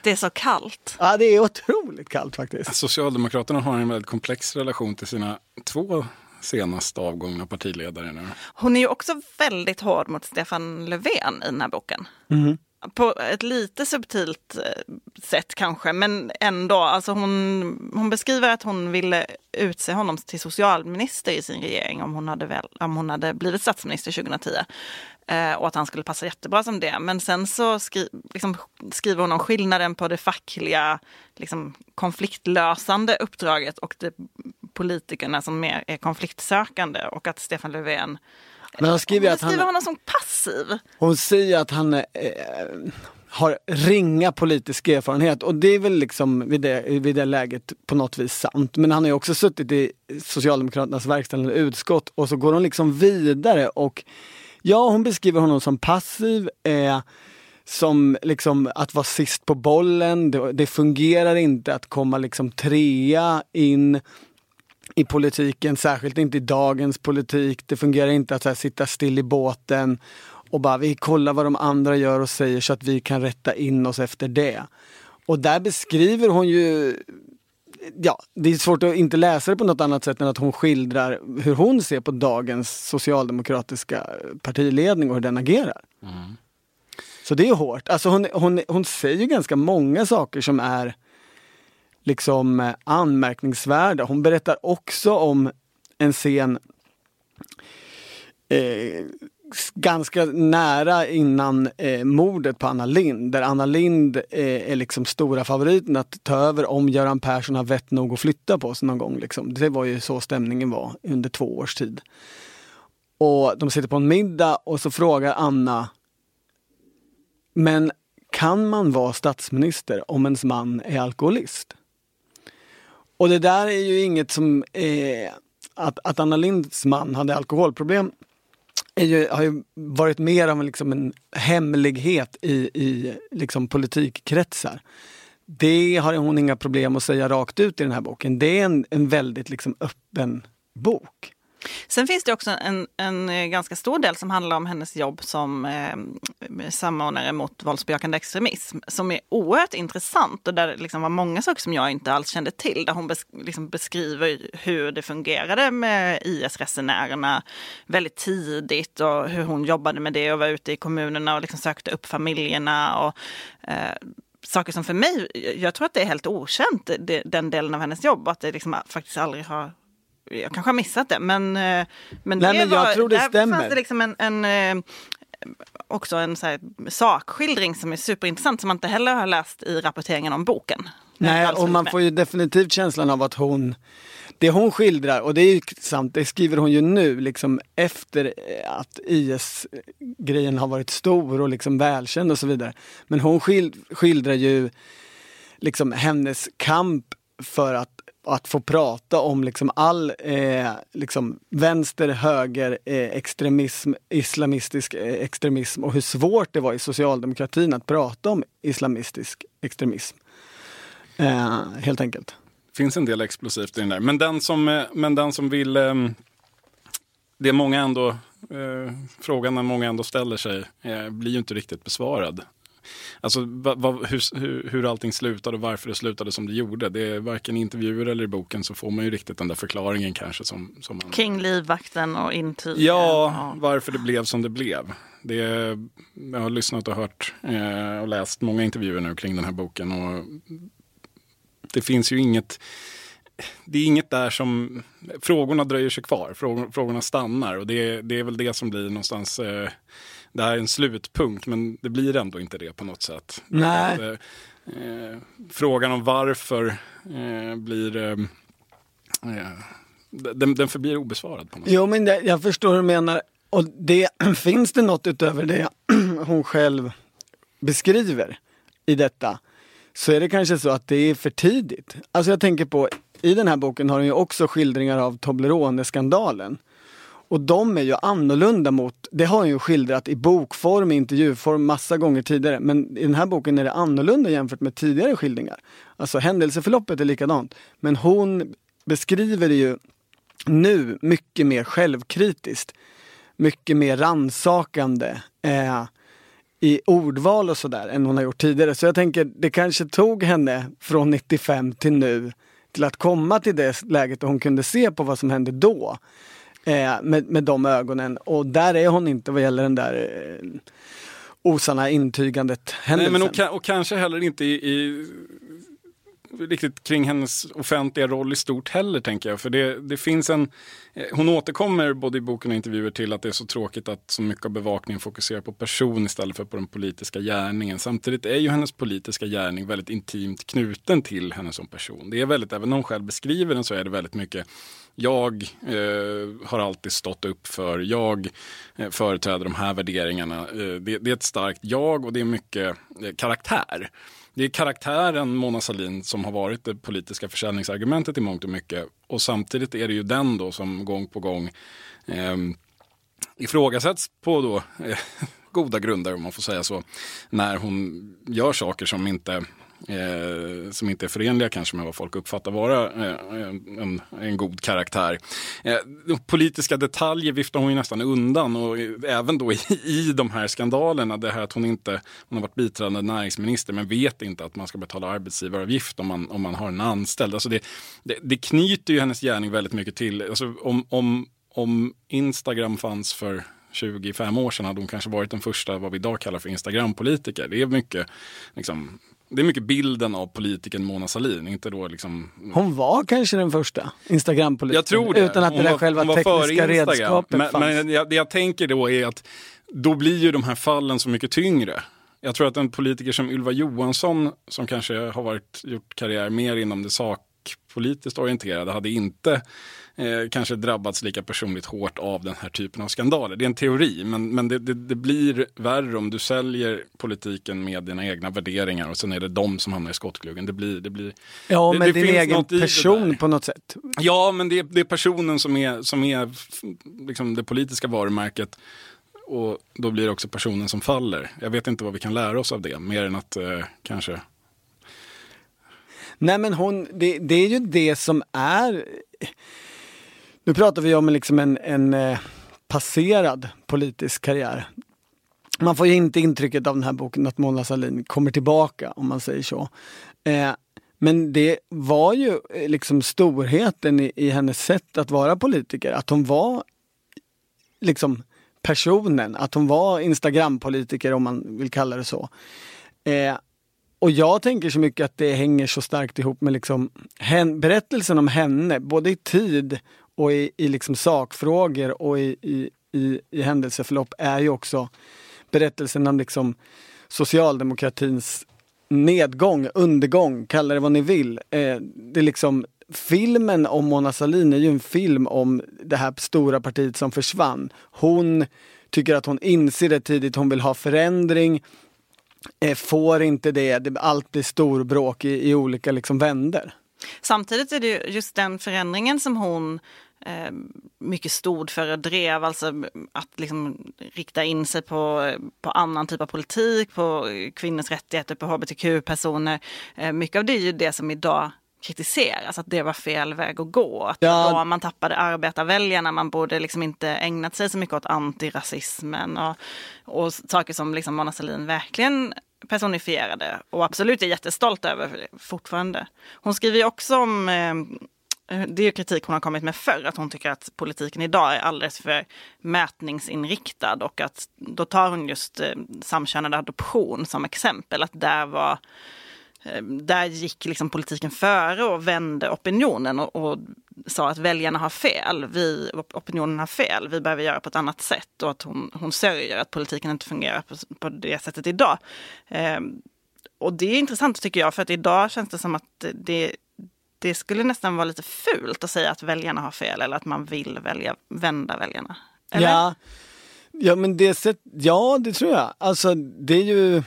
Det är så kallt. Ja, det är otroligt kallt faktiskt. Socialdemokraterna har en väldigt komplex relation till sina två senast avgångna partiledare nu. Hon är ju också väldigt hård mot Stefan Löfven i den här boken. Mm. På ett lite subtilt eh, sätt kanske, men ändå. Alltså hon, hon beskriver att hon ville utse honom till socialminister i sin regering om hon hade, väl, om hon hade blivit statsminister 2010. Eh, och att han skulle passa jättebra som det. Men sen så skri, liksom, skriver hon om skillnaden på det fackliga liksom, konfliktlösande uppdraget och det politikerna som mer är konfliktsökande och att Stefan Löfven men hon skriver hon att han, honom som passiv. Hon säger att han eh, har ringa politisk erfarenhet och det är väl liksom vid det, vid det läget på något vis sant. Men han har ju också suttit i Socialdemokraternas verkställande utskott och så går hon liksom vidare och ja, hon beskriver honom som passiv. Eh, som liksom att vara sist på bollen, det, det fungerar inte att komma liksom trea in i politiken, särskilt inte i dagens politik. Det fungerar inte att här, sitta still i båten och bara vi kollar vad de andra gör och säger så att vi kan rätta in oss efter det. Och där beskriver hon ju Ja, det är svårt att inte läsa det på något annat sätt än att hon skildrar hur hon ser på dagens socialdemokratiska partiledning och hur den agerar. Mm. Så det är hårt. Alltså hon, hon, hon säger ganska många saker som är liksom eh, anmärkningsvärda. Hon berättar också om en scen eh, ganska nära innan eh, mordet på Anna Lind där Anna Lind eh, är liksom stora favoriten att ta över om Göran Persson har vett nog att flytta på sig någon gång. Liksom. Det var ju så stämningen var under två års tid. Och de sitter på en middag och så frågar Anna Men kan man vara statsminister om ens man är alkoholist? Och det där är ju inget som... Eh, att, att Anna Linds man hade alkoholproblem är ju, har ju varit mer av en, liksom en hemlighet i, i liksom politikkretsar. Det har hon inga problem att säga rakt ut i den här boken. Det är en, en väldigt liksom öppen bok. Sen finns det också en, en eh, ganska stor del som handlar om hennes jobb som eh, samordnare mot våldsbejakande extremism som är oerhört intressant och där det liksom var många saker som jag inte alls kände till. Där hon bes, liksom beskriver hur det fungerade med IS-resenärerna väldigt tidigt och hur hon jobbade med det och var ute i kommunerna och liksom sökte upp familjerna. Och, eh, saker som för mig, jag tror att det är helt okänt, det, den delen av hennes jobb, att det liksom faktiskt aldrig har jag kanske har missat det, men, eh, men, Nej, det men jag tror det där stämmer. fanns det liksom en, en eh, också en så sakskildring som är superintressant som man inte heller har läst i rapporteringen om boken. Nej, och man får ju definitivt känslan av att hon det hon skildrar, och det är ju sant, det skriver hon ju nu, liksom efter eh, att IS-grejen har varit stor och liksom välkänd och så vidare. Men hon skildrar ju liksom hennes kamp för att att få prata om liksom all eh, liksom vänster, höger, eh, extremism, islamistisk eh, extremism och hur svårt det var i socialdemokratin att prata om islamistisk extremism. Eh, helt enkelt. Det finns en del explosivt i den där. Men den som, eh, men den som vill... Eh, det är många ändå... Eh, frågan när många ändå ställer sig eh, blir ju inte riktigt besvarad. Alltså va, va, hur, hur, hur allting slutade och varför det slutade som det gjorde. Det är varken intervjuer eller i boken så får man ju riktigt den där förklaringen kanske. Som, som man... Kring livvakten och intygen. Ja, varför det blev som det blev. Det jag har lyssnat och hört eh, och läst många intervjuer nu kring den här boken. Och det finns ju inget det är inget där som, frågorna dröjer sig kvar, frågor, frågorna stannar och det, det är väl det som blir någonstans, eh, det här är en slutpunkt men det blir ändå inte det på något sätt. Nej. Att, eh, eh frågan om varför eh, blir eh, eh, den, den förblir obesvarad. På något jo, men det, jag förstår hur du menar. Och det, [clears throat] finns det något utöver det [clears throat] hon själv beskriver i detta så är det kanske så att det är för tidigt. Alltså jag tänker på, i den här boken har hon ju också skildringar av Toblerone-skandalen. Och de är ju annorlunda mot, det har hon ju skildrat i bokform, intervjuform massa gånger tidigare. Men i den här boken är det annorlunda jämfört med tidigare skildringar. Alltså händelseförloppet är likadant. Men hon beskriver det ju nu mycket mer självkritiskt. Mycket mer ransakande eh, i ordval och sådär än hon har gjort tidigare. Så jag tänker, det kanske tog henne från 95 till nu till att komma till det läget där hon kunde se på vad som hände då. Eh, med, med de ögonen. Och där är hon inte vad gäller den där eh, osanna intygandet händelsen. Nej, men och, och kanske heller inte i, i riktigt kring hennes offentliga roll i stort heller, tänker jag. För det, det finns en... Eh, hon återkommer både i boken och intervjuer till att det är så tråkigt att så mycket av bevakningen fokuserar på person istället för på den politiska gärningen. Samtidigt är ju hennes politiska gärning väldigt intimt knuten till henne som person. Det är väldigt, även om hon själv beskriver den så är det väldigt mycket jag eh, har alltid stått upp för, jag eh, företräder de här värderingarna. Eh, det, det, är ett starkt jag och det är mycket eh, karaktär det är karaktären Mona Sahlin som har varit det politiska försäljningsargumentet i mångt och mycket. Och samtidigt är det ju den då som gång på gång eh, ifrågasätts på då, eh, [laughs] goda grunder om man får säga så. När hon gör saker som inte eh, som inte är förenliga kanske med vad folk uppfattar vara eh, en, en, god karaktär. Eh, politiska detaljer viftar hon ju nästan undan och även då i, i de här skandalerna, det här att hon inte, hon har varit biträdande näringsminister men vet inte att man ska betala arbetsgivaravgift om man, om man har en anställd. Alltså det, det, det knyter ju hennes gärning väldigt mycket till, alltså om, om, om Instagram fanns för 25 år sedan hade hon kanske varit den första, vad vi idag kallar för Instagram-politiker. Det är mycket liksom, det är mycket bilden av politikern Mona Sahlin, inte då liksom... Hon var kanske den första Instagrampolitikern. Utan att hon det där var, själva tekniska redskapet men, fanns. Men jag, det jag tänker då är att då blir ju de här fallen så mycket tyngre. Jag tror att en politiker som Ylva Johansson, som kanske har varit, gjort karriär mer inom det sakpolitiskt orienterade, hade inte eh, kanske drabbats lika personligt hårt av den här typen av skandaler. Det är en teori, men, men det, det, det, blir värre om du säljer politiken med dina egna värderingar och sen är det de som hamnar i skottgluggen. Det blir, det blir, ja, det, men din egen person på något sätt. Ja, men det, det är personen som är, som är liksom det politiska varumärket. Och då blir det också personen som faller. Jag vet inte vad vi kan lära oss av det, mer än att eh, kanske Nej men hon, det, det, är ju det som är nu pratar vi om liksom en, en eh, passerad politisk karriär. Man får ju inte intrycket av den här boken att Mona Sahlin kommer tillbaka om man säger så. Eh, men det var ju eh, liksom storheten i, i, hennes sätt att vara politiker, att hon var liksom personen, att hon var Instagram-politiker om man vill kalla det så. Eh, och jag tänker så mycket att det hänger så starkt ihop med liksom hen, berättelsen om henne, både i tid och i, i liksom sakfrågor och i, i, i, i händelseförlopp är ju också berättelsen om liksom socialdemokratins nedgång, undergång, kalla det vad ni vill. Eh, det är liksom, filmen om Mona Sahlin är ju en film om det här stora partiet som försvann. Hon tycker att hon inser det tidigt, hon vill ha förändring, Eh, får inte det, allt blir storbråk i, i olika liksom vänder. Samtidigt är det just den förändringen som hon eh, mycket stod för och drev, alltså att liksom rikta in sig på, på annan typ av politik, på kvinnors rättigheter, på hbtq-personer. Eh, mycket av det är ju det som idag kritiseras, att det var fel väg att gå. Att ja. då man tappade arbetarväljarna, man borde liksom inte ägnat sig så mycket åt antirasismen och, och saker som liksom Mona Sahlin verkligen personifierade och absolut är jättestolt över fortfarande. Hon skriver också om eh, det är kritik hon har kommit med förr, att hon tycker att politiken idag är alldeles för mätningsinriktad och att då tar hon just eh, samkönad adoption som exempel, att där var Eh, där gick liksom politiken före och vände opinionen och, och, sa att väljarna har fel, vi, opinionen har fel, vi behöver göra på ett annat sätt och att hon, hon sörjer att politiken inte fungerar på, på det sättet idag. Eh, och det är intressant tycker jag, för att idag känns det som att det, det skulle nästan vara lite fult att säga att väljarna har fel eller att man vill välja, vända väljarna. Eller? Ja, ja, men det sätt, ja, det tror jag. Alltså, det är ju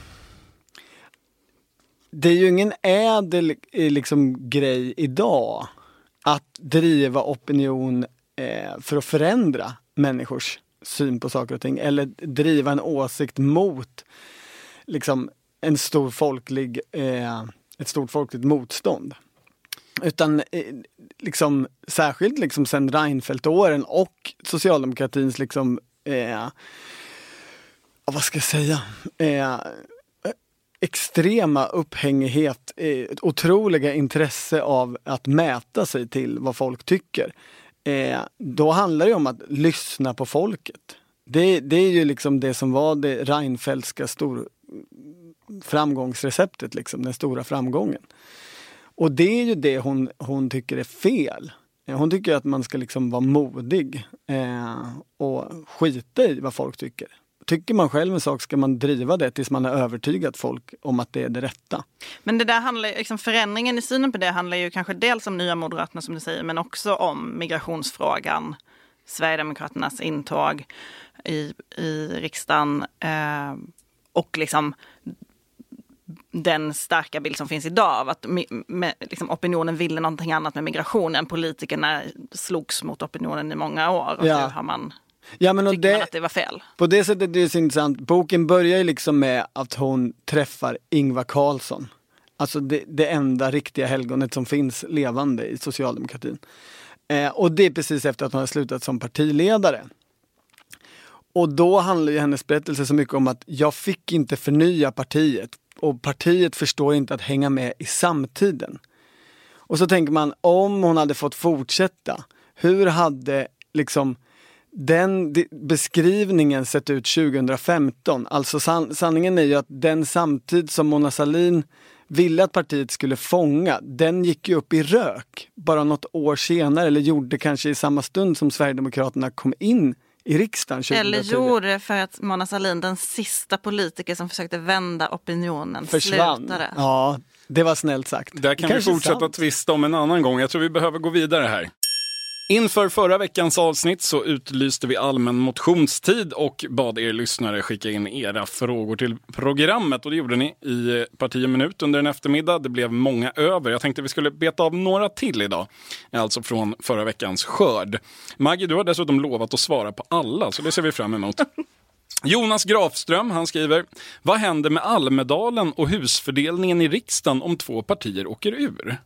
det är ju ingen ädel eh, liksom, grej idag att driva opinion eh, för att förändra människors syn på saker och ting eller driva en åsikt mot liksom, en stor folklig, eh, ett stort folkligt motstånd. Utan eh, liksom, särskilt liksom sen Reinfeldt-åren och socialdemokratins liksom, eh, vad ska jag säga, eh, extrema upphängighet, eh, otroliga intresse av att mäta sig till vad folk tycker. Eh, då handlar det om att lyssna på folket. Det, det är ju liksom det som var det Reinfeldtska stor framgångsreceptet, liksom, den stora framgången. Och det är ju det hon, hon tycker är fel. Eh, hon tycker att man ska liksom vara modig eh, och skita i vad folk tycker. Tycker man själv en sak ska man driva det tills man har övertygat folk om att det är det rätta. Men det där handlar, liksom förändringen i synen på det handlar ju kanske dels om Nya Moderaterna som du säger, men också om migrationsfrågan, Sverigedemokraternas intåg i, i riksdagen eh, och liksom den starka bild som finns idag av att med, liksom, opinionen ville någonting annat med migrationen. Politikerna slogs mot opinionen i många år och ja. nu har man Ja, men och det, man att det var fel. På det sättet är det så intressant. Boken börjar ju liksom med att hon träffar Ingvar Carlsson. Alltså det, det enda riktiga helgonet som finns levande i socialdemokratin. Eh, och det är precis efter att hon har slutat som partiledare. Och då handlar ju hennes berättelse så mycket om att jag fick inte förnya partiet och partiet förstår inte att hänga med i samtiden. Och så tänker man, om hon hade fått fortsätta, hur hade liksom den beskrivningen sett ut 2015? Alltså san sanningen är ju att den samtid som Mona Sahlin ville att partiet skulle fånga, den gick ju upp i rök bara något år senare, eller gjorde kanske i samma stund som Sverigedemokraterna kom in i riksdagen 2010. Eller gjorde det för att Mona Sahlin, den sista politiker som försökte vända opinionen, Försvann. slutade. Ja, det var snällt sagt. Det kan vi fortsätta sant. tvista om en annan gång. Jag tror vi behöver gå vidare här. Inför förra veckans avsnitt så utlyste vi allmän motionstid och bad er lyssnare skicka in era frågor till programmet. Och det gjorde ni i parti minut under en eftermiddag. Det blev många över. Jag tänkte vi skulle beta av några till idag. Alltså från förra veckans skörd. Maggie, du har dessutom lovat att svara på alla, så det ser vi fram emot. [laughs] Jonas Grafström han skriver, vad händer med Almedalen och husfördelningen i riksdagen om två partier åker ur?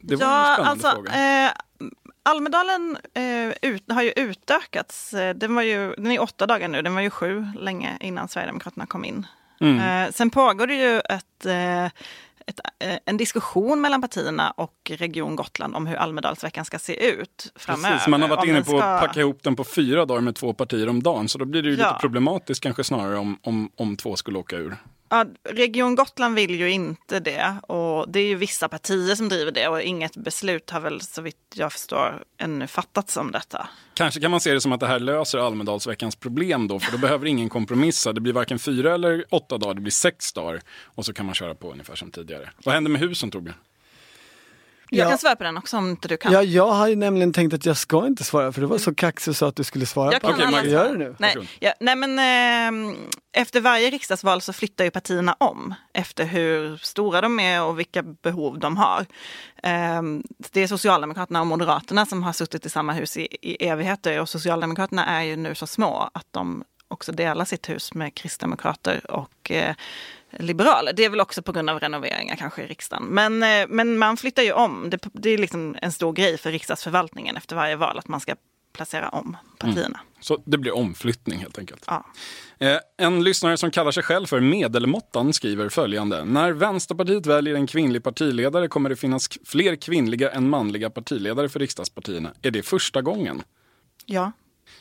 Det var ja, en spännande alltså, fråga. Eh, Almedalen eh, ut, har ju utökats. Eh, den, var ju, den är åtta dagar nu, den var ju sju länge innan Sverigedemokraterna kom in. Mm. Eh, sen pågår det ju ett, eh, ett, eh, en diskussion mellan partierna och Region Gotland om hur Almedalsveckan ska se ut framöver. Precis, man har varit inne på ska... att packa ihop den på fyra dagar med två partier om dagen. Så då blir det ju ja. lite problematiskt kanske snarare om, om, om två skulle åka ur. Ja, Region Gotland vill ju inte det och det är ju vissa partier som driver det och inget beslut har väl så vitt jag förstår ännu fattats om detta. Kanske kan man se det som att det här löser Almedalsveckans problem då, för då behöver ingen kompromissa. Det blir varken fyra eller åtta dagar, det blir sex dagar och så kan man köra på ungefär som tidigare. Vad händer med husen Torbjörn? Jag kan svara på den också om inte du kan. Ja, jag har ju nämligen tänkt att jag ska inte svara för det var så kaxigt så att du skulle svara jag på. Okej, gör det nu. Nej, ja, nej men eh, efter varje riksdagsval så flyttar ju partierna om efter hur stora de är och vilka behov de har. Eh, det är Socialdemokraterna och Moderaterna som har suttit i samma hus i, i evigheter och Socialdemokraterna är ju nu så små att de också delar sitt hus med kristdemokrater och eh, liberaler. Det är väl också på grund av renoveringar kanske i riksdagen. Men, eh, men man flyttar ju om. Det, det är liksom en stor grej för riksdagsförvaltningen efter varje val att man ska placera om partierna. Mm. Så det blir omflyttning helt enkelt. Ja. Eh, en lyssnare som kallar sig själv för Medelmåttan skriver följande. När Vänsterpartiet väljer en kvinnlig partiledare kommer det finnas fler kvinnliga än manliga partiledare för riksdagspartierna. Är det första gången? Ja,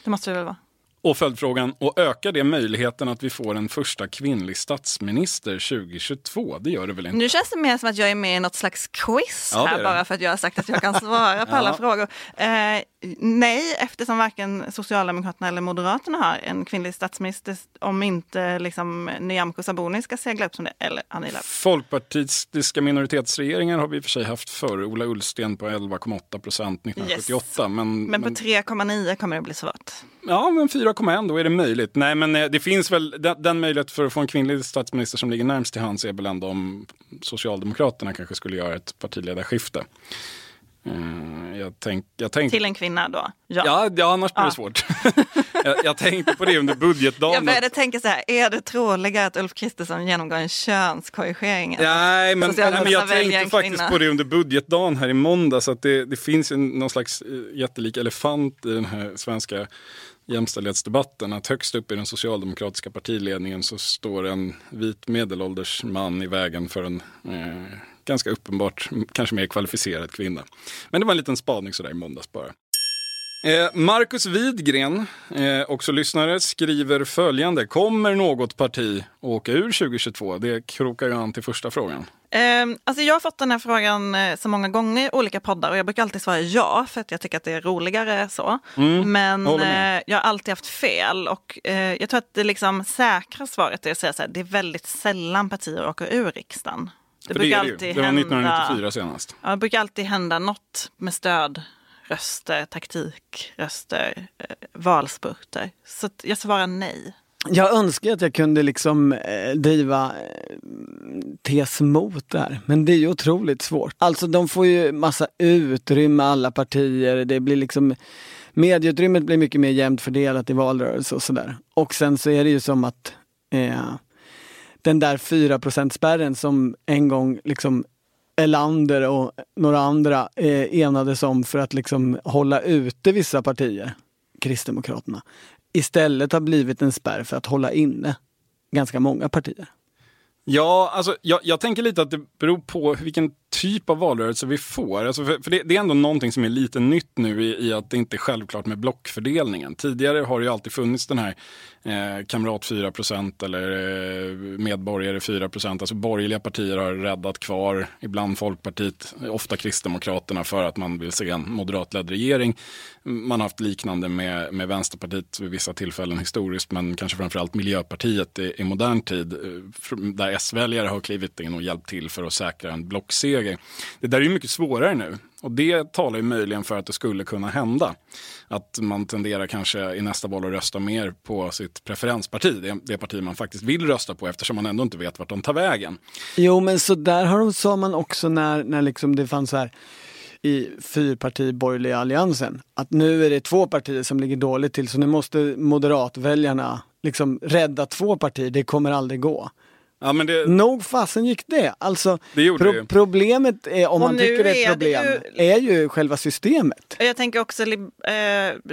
det måste det väl vara. Och följdfrågan, och ökar det möjligheten att vi får en första kvinnlig statsminister 2022? Det gör det väl inte? Nu känns det mer som att jag är med i något slags quiz Ja, här bara för att jag har sagt att jag kan svara på alla Ja. frågor. Eh, nej, eftersom varken Socialdemokraterna eller Moderaterna har en kvinnlig statsminister om inte liksom, Nyamko Sabuni ska segla upp som det, eller Annie Lööf. Folkpartistiska minoritetsregeringar har vi i och för sig haft förr. Ola Ullsten på 11,8 procent 1978. Men, Men på 3,9 kommer det bli svårt. Ja, men 4,1 då är det möjligt. Nej, men eh, det finns väl den, den möjlighet för att få en kvinnlig statsminister som ligger närmst till hands är väl ändå om Socialdemokraterna kanske skulle göra ett partiledarskifte. Eh, Jag, tänk, jag tänkte... Till en kvinna då? Ja. Ja, ja, annars blir det Ja. svårt. [laughs] jag, jag tänkte på det under Jag budgetdagen. började tänka så här, är det troligare att Ulf Kristersson genomgår en könskorrigering? Nej, men, nej, men jag tänkte faktiskt på det under budgetdagen här i måndags. Att det, det finns en, någon slags eh, jättelik elefant i den här svenska jämställdhetsdebatten. Att högst upp i den socialdemokratiska partiledningen så står en vit medelålders man i vägen för en eh, ganska uppenbart, kanske mer kvalificerad kvinna. Men det var en liten spaning sådär i måndags bara. Eh, Marcus Widgren, eh, också lyssnare, skriver följande. Kommer något parti åka ur 2022? Det krokar ju an till första frågan. Um, alltså jag har fått den här frågan eh, så många gånger i olika poddar och jag brukar alltid svara ja för att jag tycker att det är roligare så. Men Mm, med. eh, jag har alltid haft fel och eh, jag tror att det liksom säkra svaret är att säga så här, det är väldigt sällan partier åker ur riksdagen. Det För det, brukar det, alltid det var hända, 1994 senast. Ja, det brukar alltid hända något med stöd, röster, taktik, röster, eh, valspurter. Så jag svarar nej. Jag önskar att jag kunde liksom eh, driva eh, tes mot det här. Men det är ju otroligt svårt. Alltså de får ju massa utrymme alla partier. Det blir liksom Medieutrymmet blir mycket mer jämnt fördelat i valrörelse och sådär. Och sen så är det ju som att eh, den där 4 spärren som en gång liksom Elander och några andra eh, enades om för att liksom hålla ute vissa partier, Kristdemokraterna, istället har blivit en spärr för att hålla inne ganska många partier. Ja, alltså, jag, jag tänker lite att det beror på vilken typ av valrörelse vi får. Alltså för för det, det är ändå någonting som är lite nytt nu i, i att det inte är självklart med blockfördelningen. Tidigare har det ju alltid funnits den här eh, kamrat 4 eller eh, medborgare 4 Alltså borgerliga partier har räddat kvar, ibland Folkpartiet, ofta Kristdemokraterna för att man vill se en moderatledd regering. Man har haft liknande med, med Vänsterpartiet vid vissa tillfällen historiskt, men kanske framförallt Miljöpartiet i, i modern tid, eh, där S-väljare har klivit in och hjälpt till för att säkra en blockseger. Det där är ju mycket svårare nu. Och det talar ju möjligen för att det skulle kunna hända. Att man tenderar kanske i nästa val att rösta mer på sitt preferensparti, det, det parti man faktiskt vill rösta på eftersom man ändå inte vet vart de tar vägen. Jo men så där har de, sa man också när, när liksom det fanns så här i fyrparti borgerliga alliansen. Att nu är det två partier som ligger dåligt till så nu måste moderatväljarna liksom rädda två partier, det kommer aldrig gå. Ja, men det, Nog fasen gick det. Alltså Det gjorde det ju. problemet är, om Och man tycker det är ett problem, ju- är ju själva systemet. Jag tänker också, eh,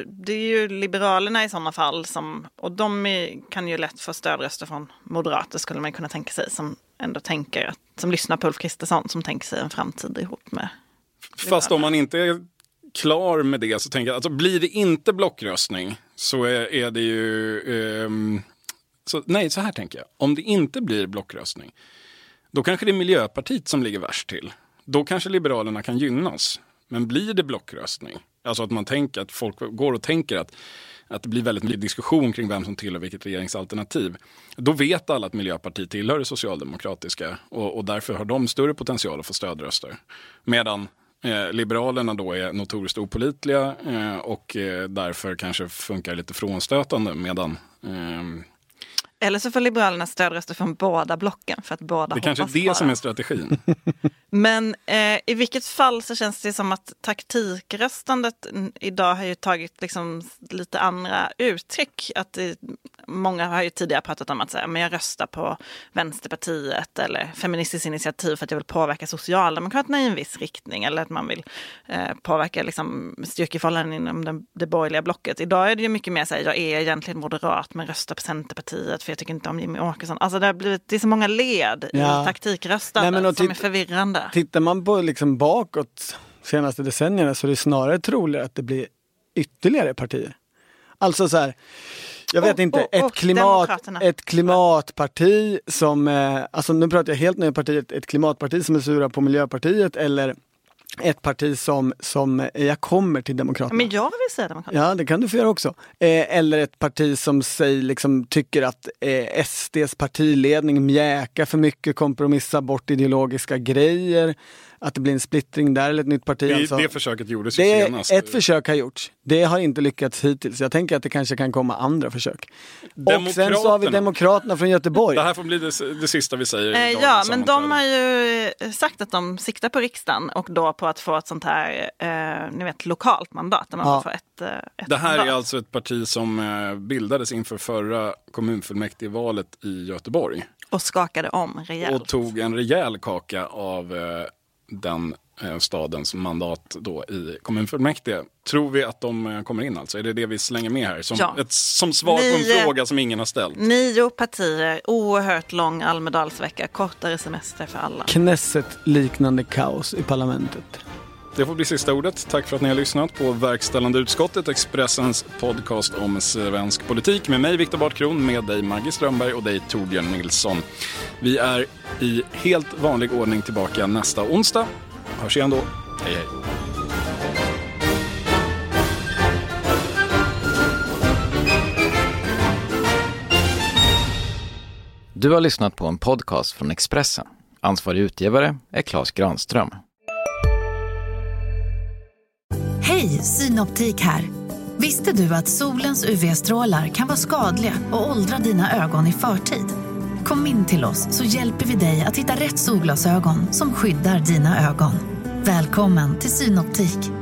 det är ju Liberalerna i sådana fall som, och de är, kan ju lätt få stödröster från Moderater skulle man kunna tänka sig, som ändå tänker, att, som lyssnar på Ulf Kristersson, som tänker sig en framtid ihop med. Fast om man inte är klar med det så tänker jag, alltså blir det inte blockröstning så är, är det ju, ehm, så, nej så här tänker jag, om det inte blir blockröstning då kanske det är Miljöpartiet som ligger värst till. Då kanske Liberalerna kan gynnas. Men blir det blockröstning, alltså att man tänker att folk går och tänker att att det blir väldigt mycket diskussion kring vem som tillhör vilket regeringsalternativ. Då vet alla att Miljöpartiet tillhör det socialdemokratiska och, och därför har de större potential att få stödröster. Medan eh, Liberalerna då är notoriskt opolitliga eh, och eh, därför kanske funkar lite frånstötande medan ehm, eller så får Liberalerna stödröster från båda blocken för att båda det kanske är det som är strategin. [laughs] Men eh, i vilket fall så känns det som att taktikröstandet idag har ju tagit liksom lite andra uttryck. Att det, många har ju tidigare pratat om att säga, men jag röstar på Vänsterpartiet eller Feministiskt initiativ för att jag vill påverka Socialdemokraterna i en viss riktning. Eller att man vill eh, påverka liksom, styrkeförhållanden inom den, det borgerliga blocket. Idag är det ju mycket mer så här, jag är egentligen moderat men röstar på Centerpartiet för jag tycker inte om Jimmy Åkesson. Alltså det, har blivit, det är så många led Ja. i taktikröstandet som är titt- förvirrande. Tittar man på liksom bakåt senaste decennierna så är det snarare troligare att det blir ytterligare partier. Alltså så här, Jag vet Och- inte, och- ett, och klimat, ett klimatparti som, eh, alltså nu pratar jag helt nya partiet, ett klimatparti som är sura på Miljöpartiet eller ett parti som, som eh, jag kommer till Demokraterna. Men jag vill säga Demokraterna. Ja, det kan du få göra också. Eh, eller ett parti som säger, liksom, tycker att eh, SDs partiledning mjäkar för mycket, kompromissar bort ideologiska grejer. Att det blir en splittring där, eller ett nytt parti. Det, alltså. det försöket gjordes ju senast. ett försök har gjorts. Det har inte lyckats hittills. Jag tänker att det kanske kan komma andra försök. Och sen så har vi Demokraterna. Från Göteborg. Det här får bli det, det sista vi säger. i Eh, ja, men de har ju eh, sagt att de siktar på riksdagen och då på att få ett sånt här, eh, ni vet, lokalt mandat. Där man Ja. får ett, eh, ett Det här mandat. är alltså ett parti som eh, bildades inför förra kommunfullmäktigevalet i Göteborg. Och skakade om rejält. Och tog en rejäl kaka av eh, den stadens mandat då i kommunfullmäktige. Tror vi att de eh, kommer in alltså? Är det det vi slänger med här? Som, Ja. ett, som svar på Nio- en fråga som ingen har ställt. Nio partier, oerhört lång Almedalsvecka, kortare semester för alla. Knesset-liknande kaos i parlamentet. Det får bli sista ordet. Tack för att ni har lyssnat på Verkställande utskottet, Expressens podcast om svensk politik. Med mig Viktor Bartkron, med dig Maggie Strömberg och dig Torbjörn Nilsson. Vi är i helt vanlig ordning tillbaka nästa onsdag. Hörs igen då. Hej hej. Du har lyssnat på en podcast från Expressen. Ansvarig utgivare är Klas Granström. Hej, Synoptik här. Visste du att solens UV-strålar kan vara skadliga och åldra dina ögon i förtid? Kom in till oss så hjälper vi dig att hitta rätt solglasögon som skyddar dina ögon. Välkommen till Synoptik.